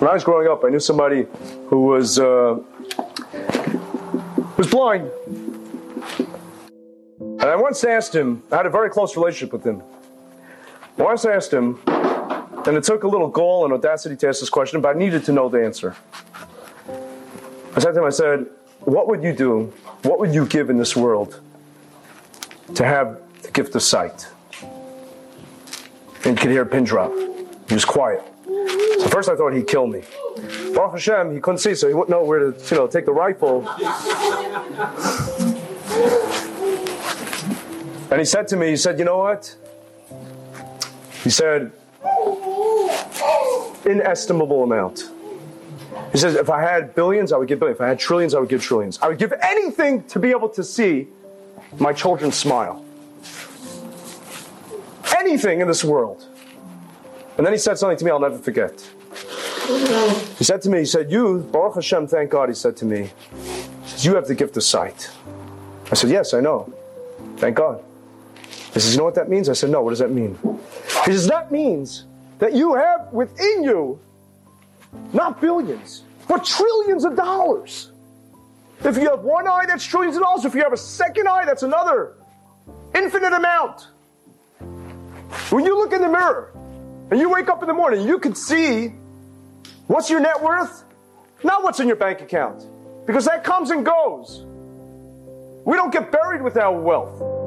when I was growing up, I knew somebody who was uh, was blind, and I once asked him. I had a very close relationship with him. I once asked him, and it took a little gall and audacity to ask this question, but I needed to know the answer. I said to him, I said, "What would you do? What would you give in this world to have the gift of sight?" And could hear a pin drop. He was quiet. So first I thought he'd kill me. Baruch Hashem, he couldn't see, so he wouldn't know where to, you know, take the rifle. And he said to me, he said, you know what? He said, inestimable amount. He says, if I had billions, I would give billions. If I had trillions, I would give trillions. I would give anything to be able to see my children smile. Anything in this world. And then he said something to me I'll never forget. He said to me, he said, You, Baruch Hashem, thank God, he said to me, You have the gift of sight. I said, Yes, I know. Thank God. He says, You know what that means? I said, No, what does that mean? He says, That means that you have within you not billions, but trillions of dollars. If you have one eye, that's trillions of dollars. If you have a second eye, that's another infinite amount. When you look in the mirror and you wake up in the morning, you can see what's your net worth, not what's in your bank account, because that comes and goes. We don't get buried with our wealth.